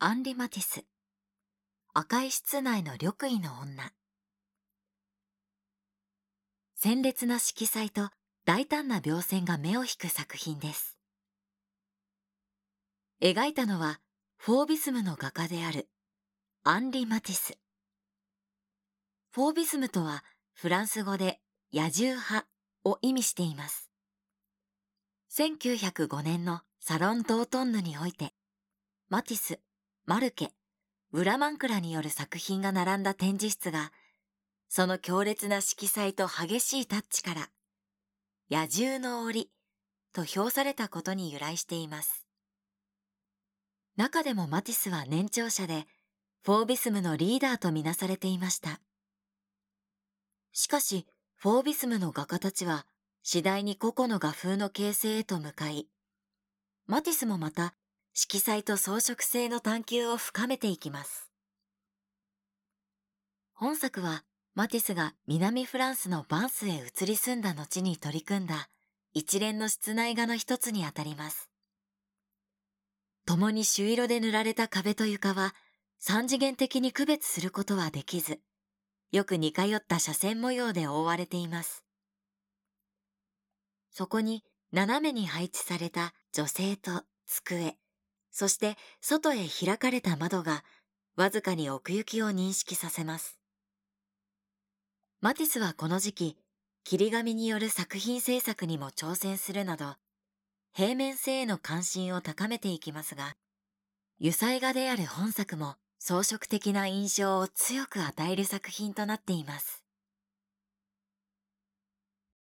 アンリ・マティス。赤い室内の緑意の女。鮮烈な色彩と大胆な描線が目を引く作品です。描いたのはフォービスムの画家であるアンリ・マティス。フォービスムとはフランス語で野獣派を意味しています。1905年のサロン・ドートンヌにおいて、マティス、マルケ、ウラマンクラによる作品が並んだ展示室が、その強烈な色彩と激しいタッチから、野獣の檻と評されたことに由来しています。中でもマティスは年長者で、フォービスムのリーダーとみなされていました。しかし、フォービスムの画家たちは、次第に個々の画風の形成へと向かい、マティスもまた色彩と装飾性の探求を深めていきます。本作はマティスが南フランスのバンスへ移り住んだ後に取り組んだ一連の室内画の一つにあたります。共に朱色で塗られた壁と床は三次元的に区別することはできず、よく似通った斜線模様で覆われています。そこに斜めに配置された女性と机、そして外へ開かれた窓がわずかに奥行きを認識させます。マティスはこの時期、切り紙による作品制作にも挑戦するなど、平面性への関心を高めていきますが、油彩画である本作も装飾的な印象を強く与える作品となっています。